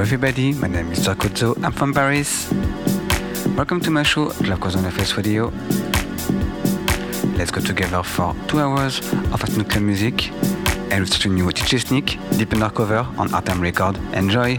Everybody, my name is Sarkozo, I'm from Paris. Welcome to my show, Glaucozone Face Radio. Let's go together for two hours of ethnic music and with a new DJ Sneak, deep undercover on Hard Times Record. Enjoy!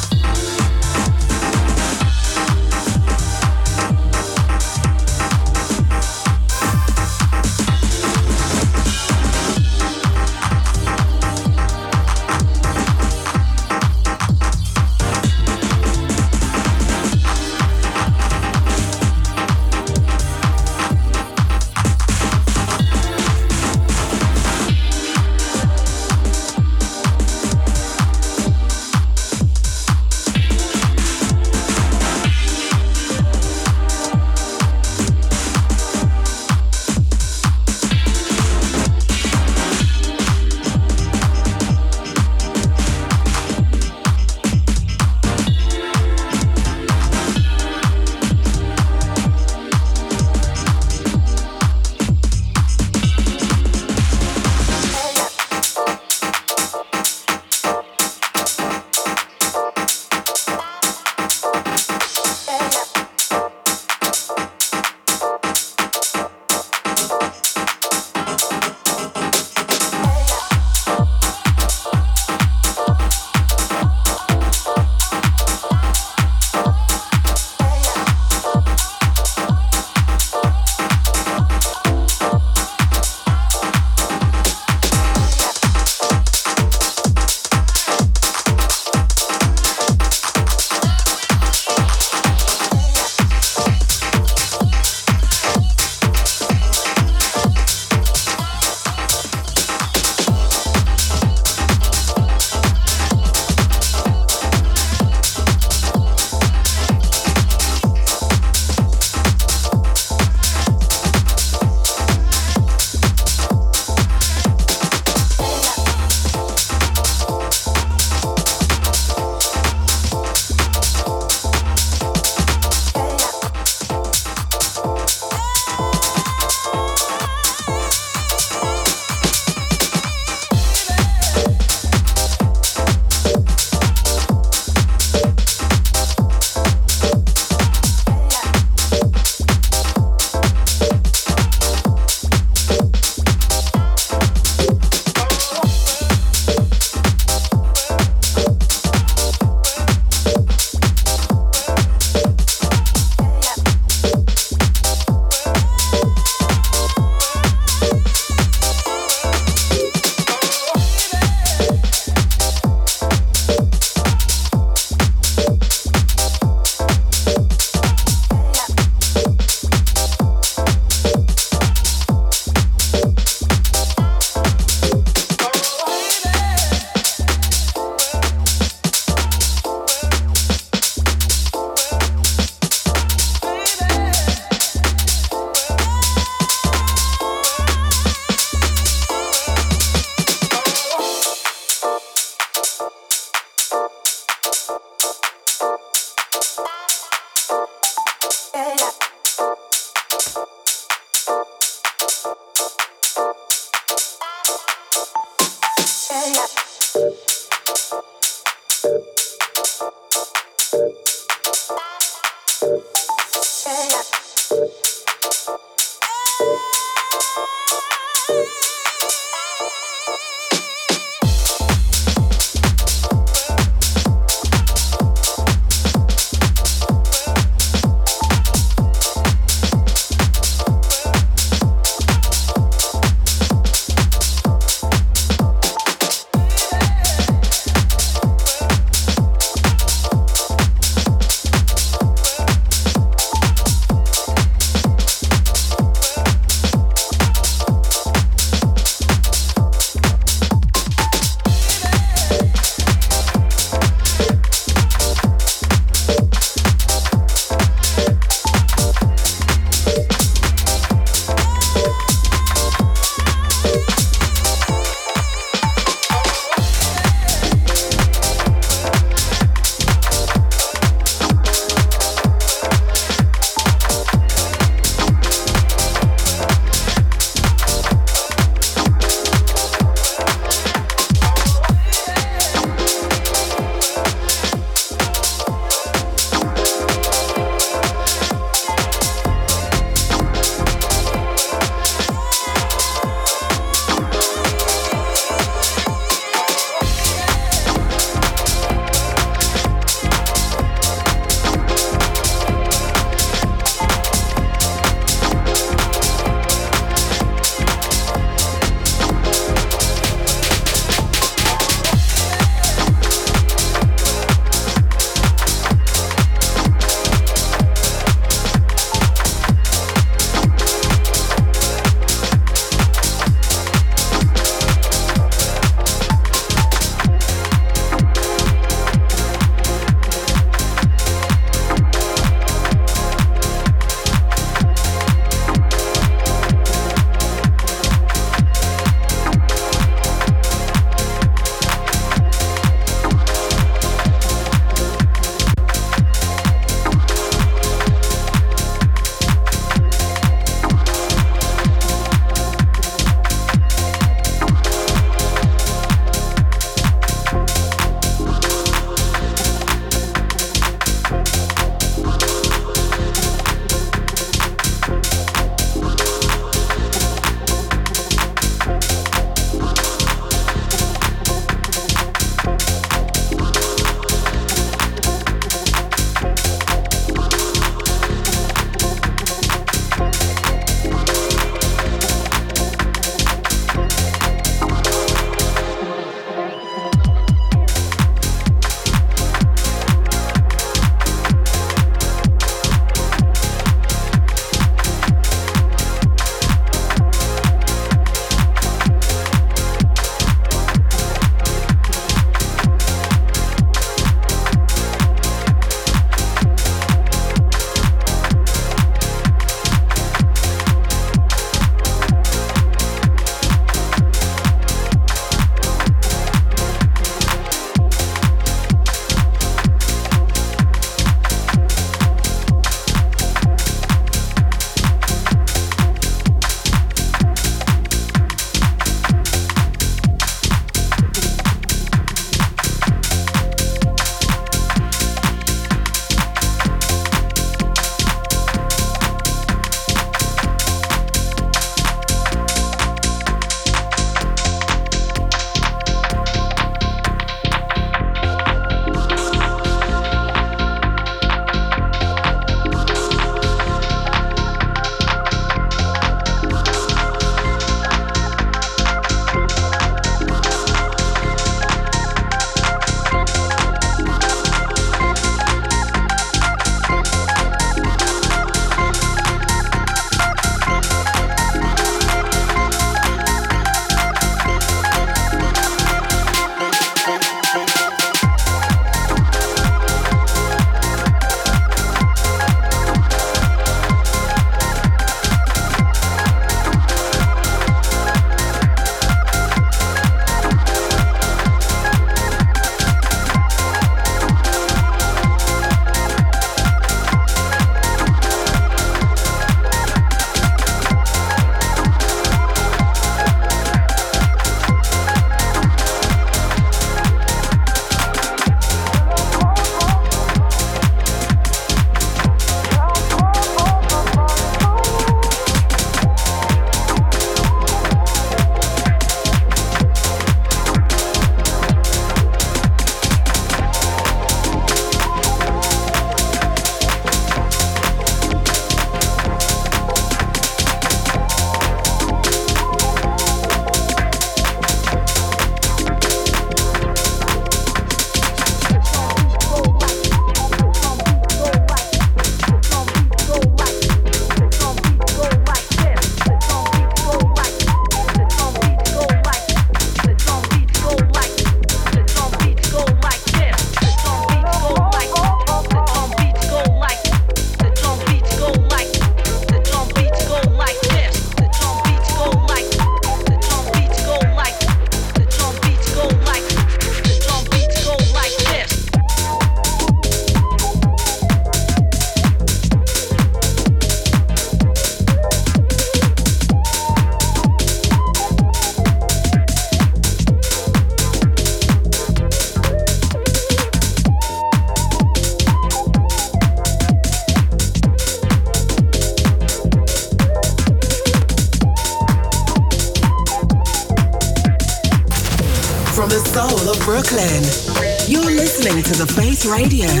Radio.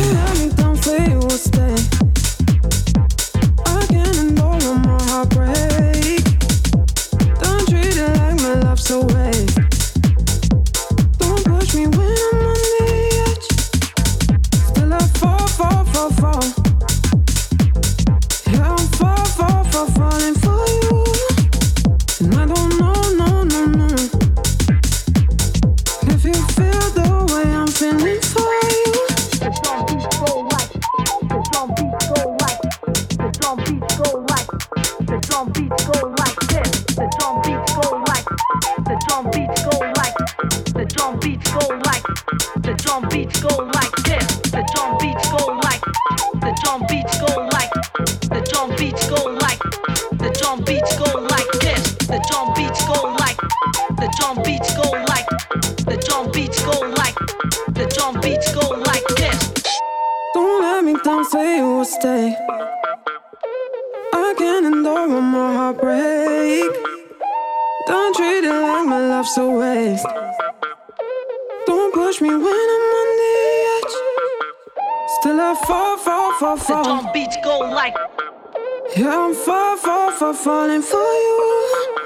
To far, far, far falling for you.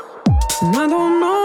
And I don't know,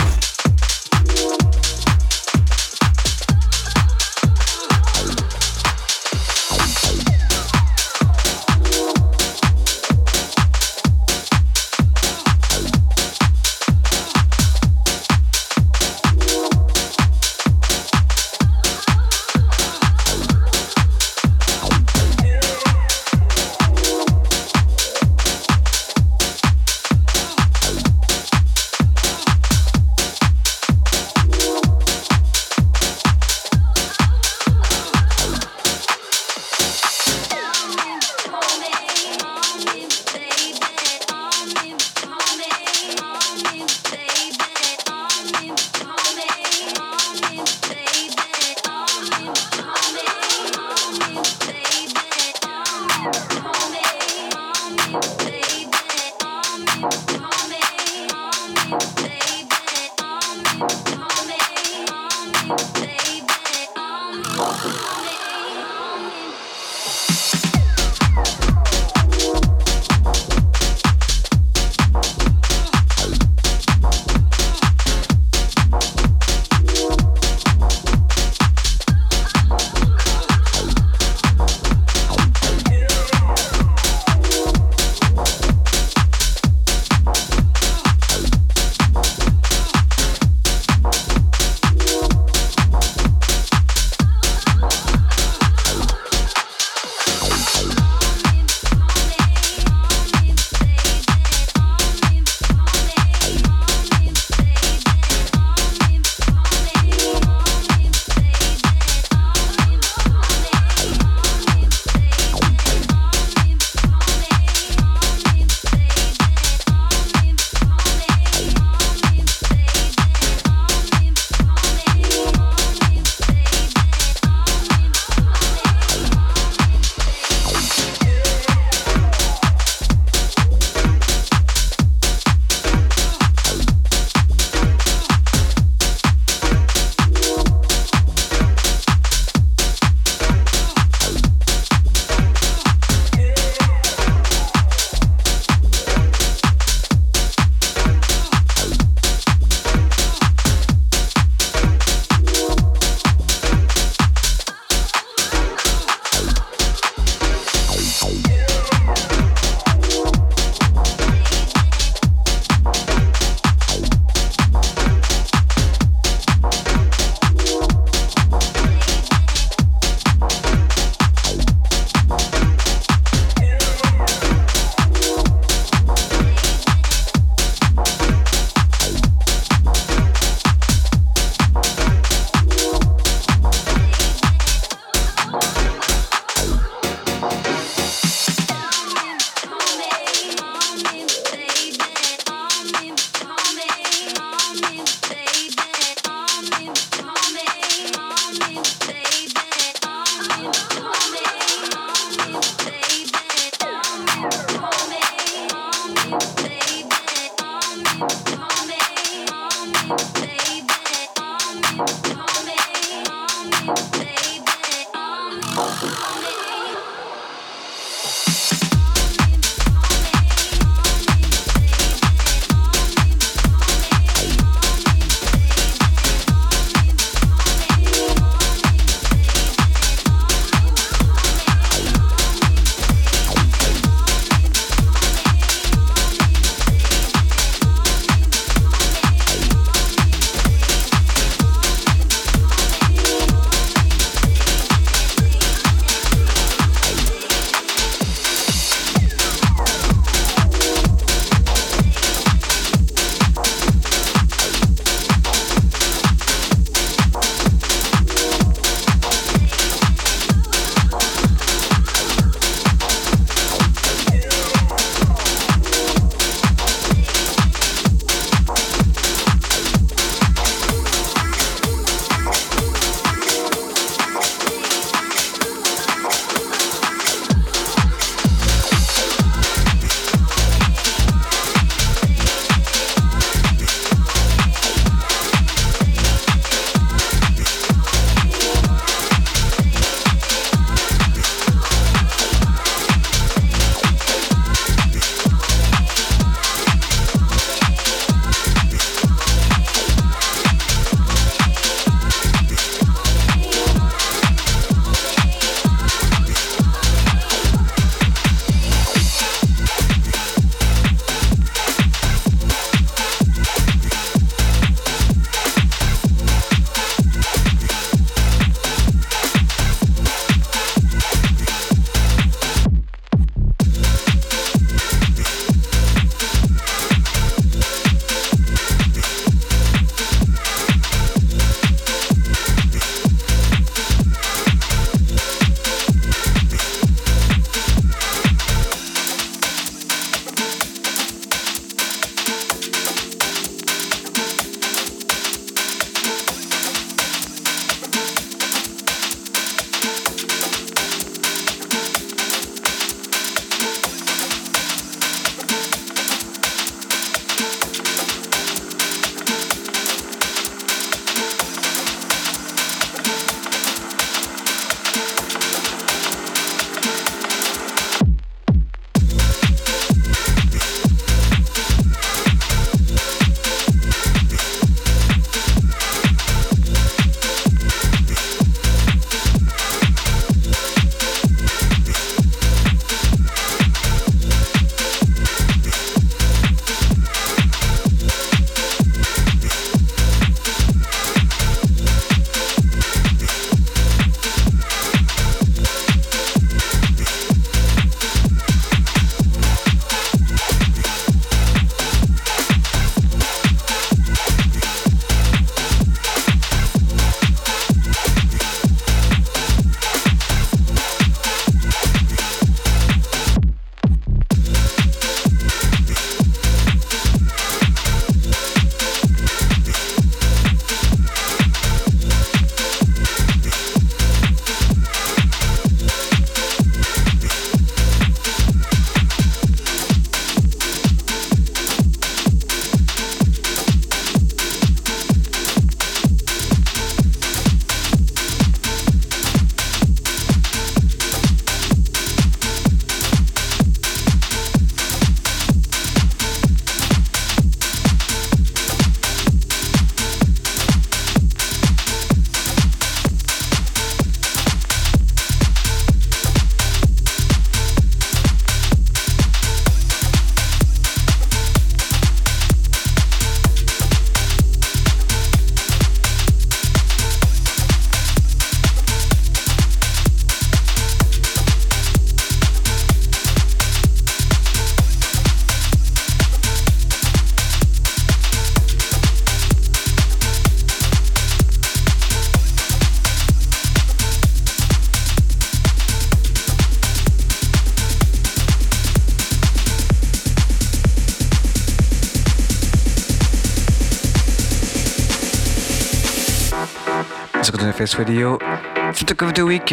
Face Radio. The talk of the week,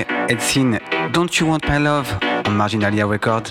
in Don't You Want My Love on Marginalia Record.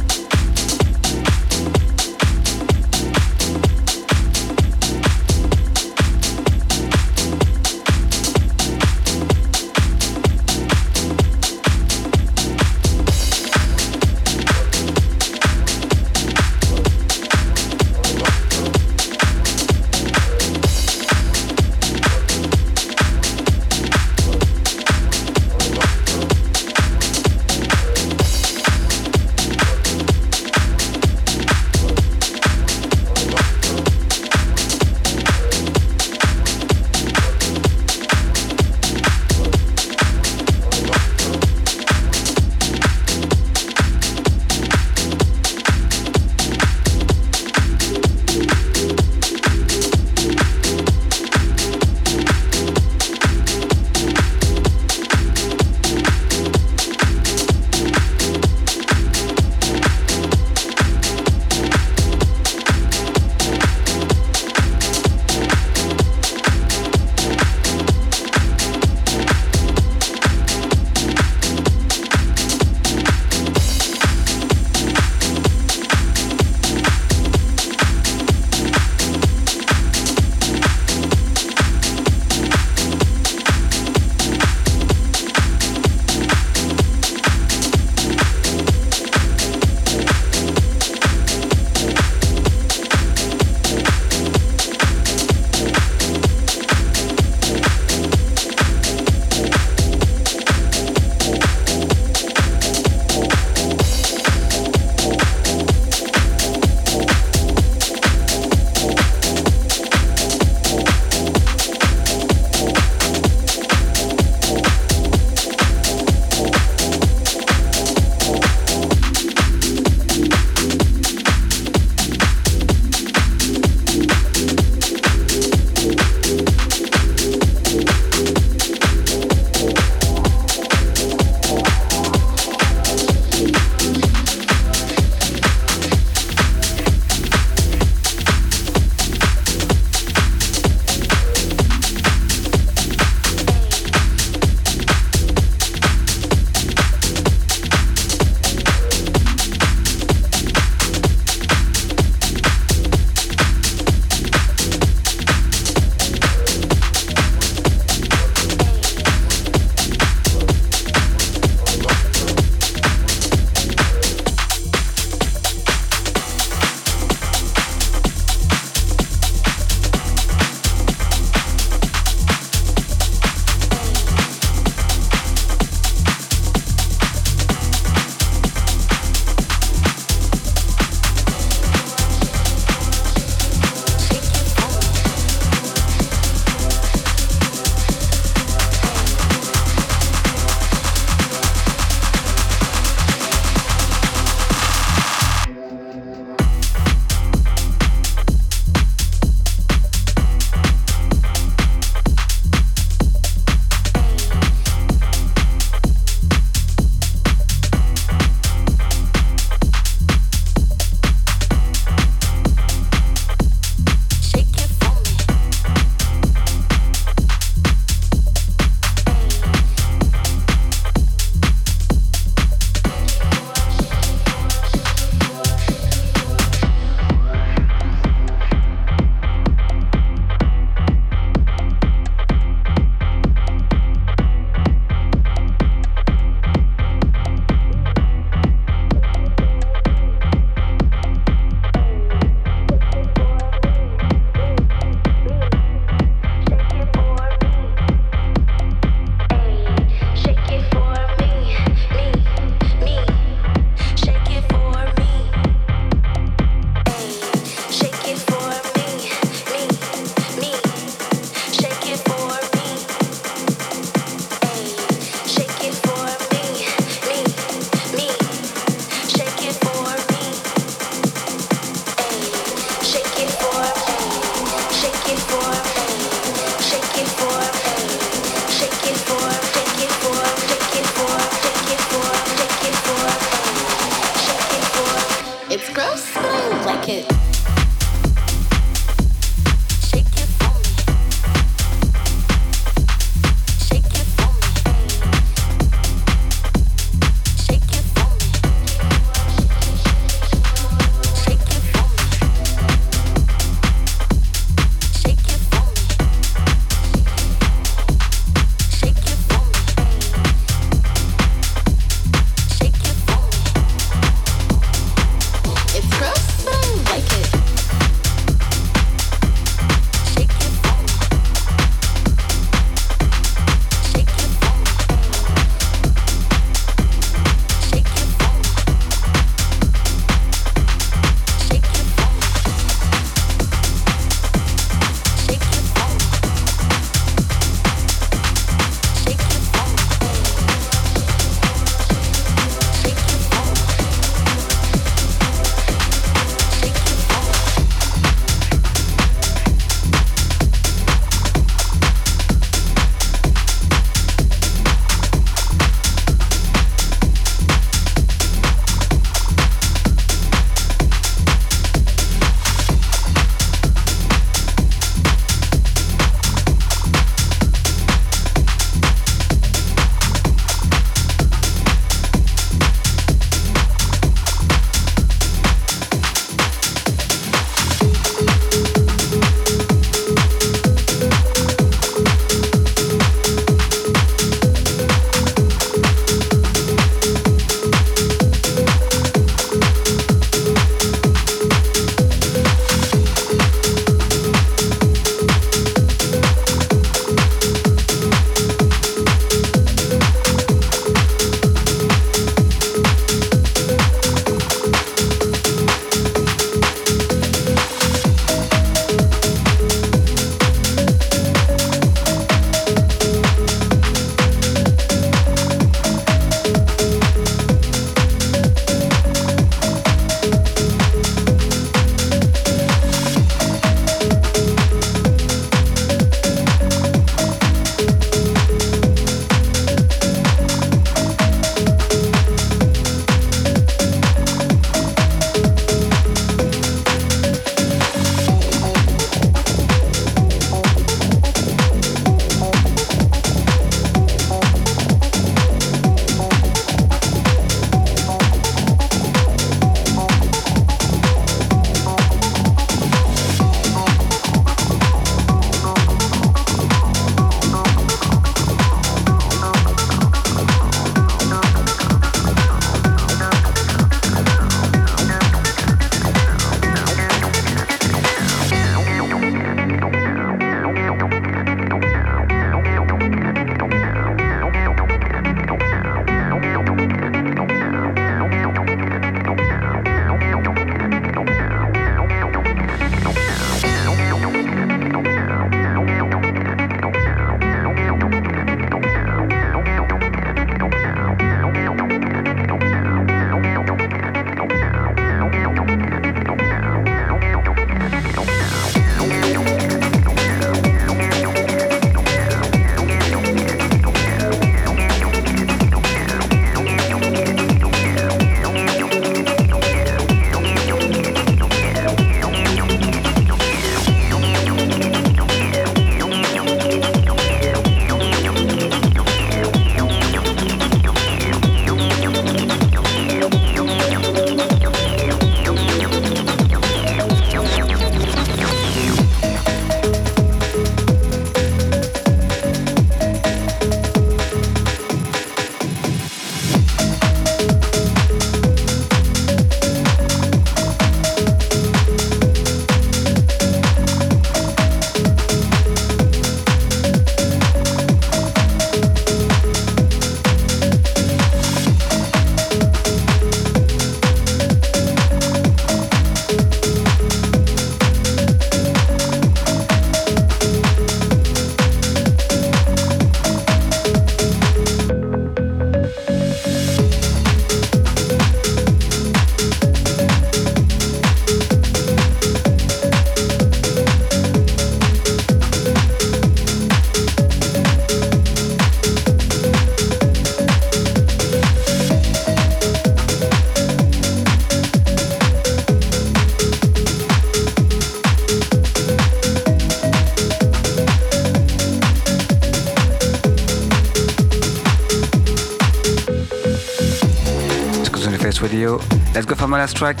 For my last track.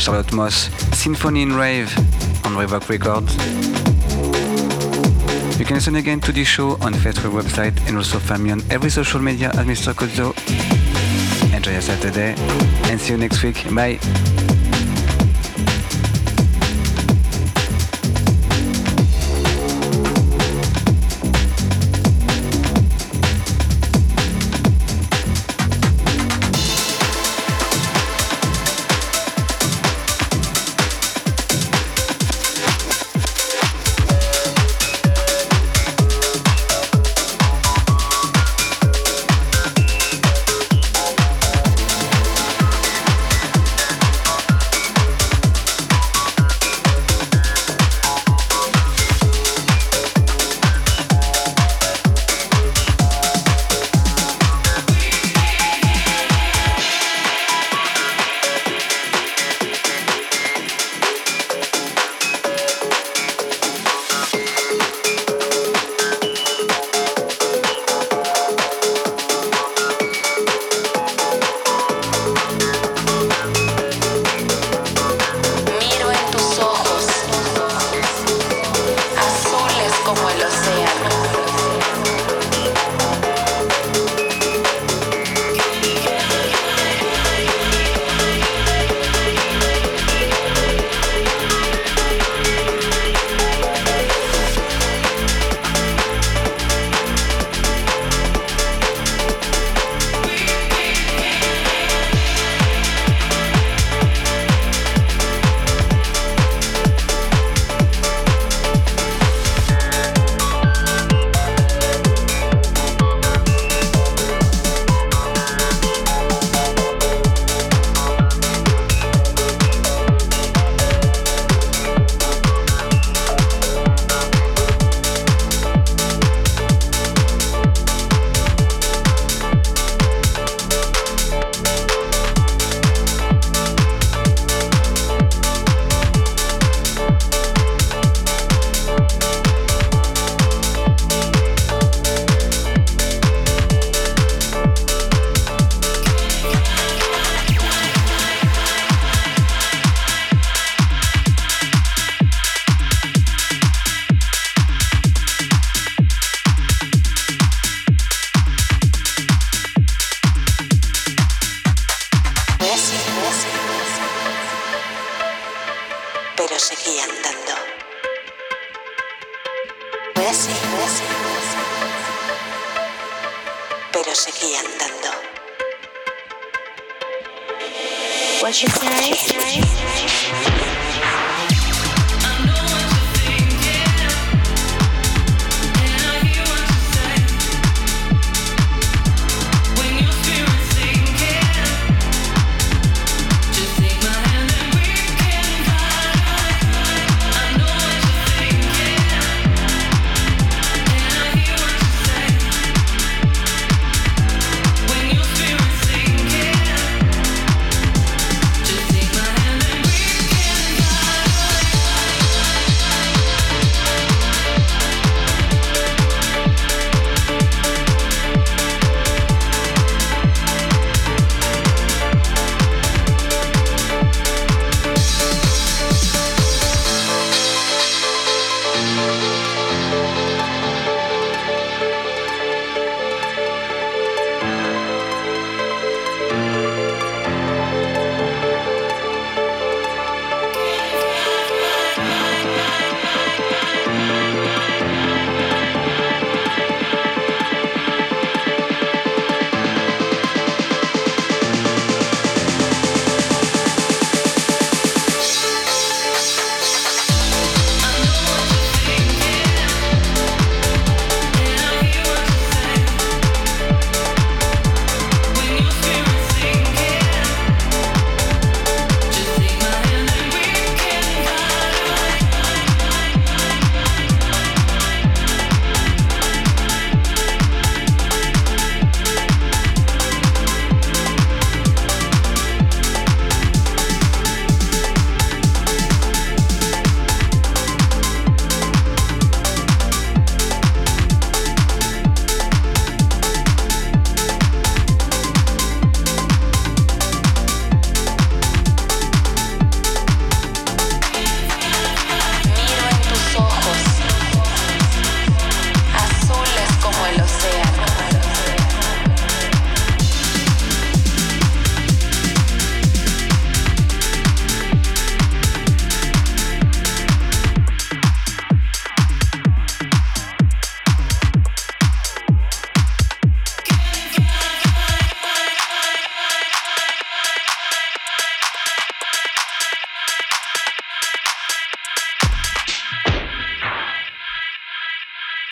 Charlotte Moss, Symphony in Rave on Revoke Records. You can listen again to the show on Facebook website and also find me on every social media at Mr. Cozzo. Enjoy your Saturday and see you next week. Bye.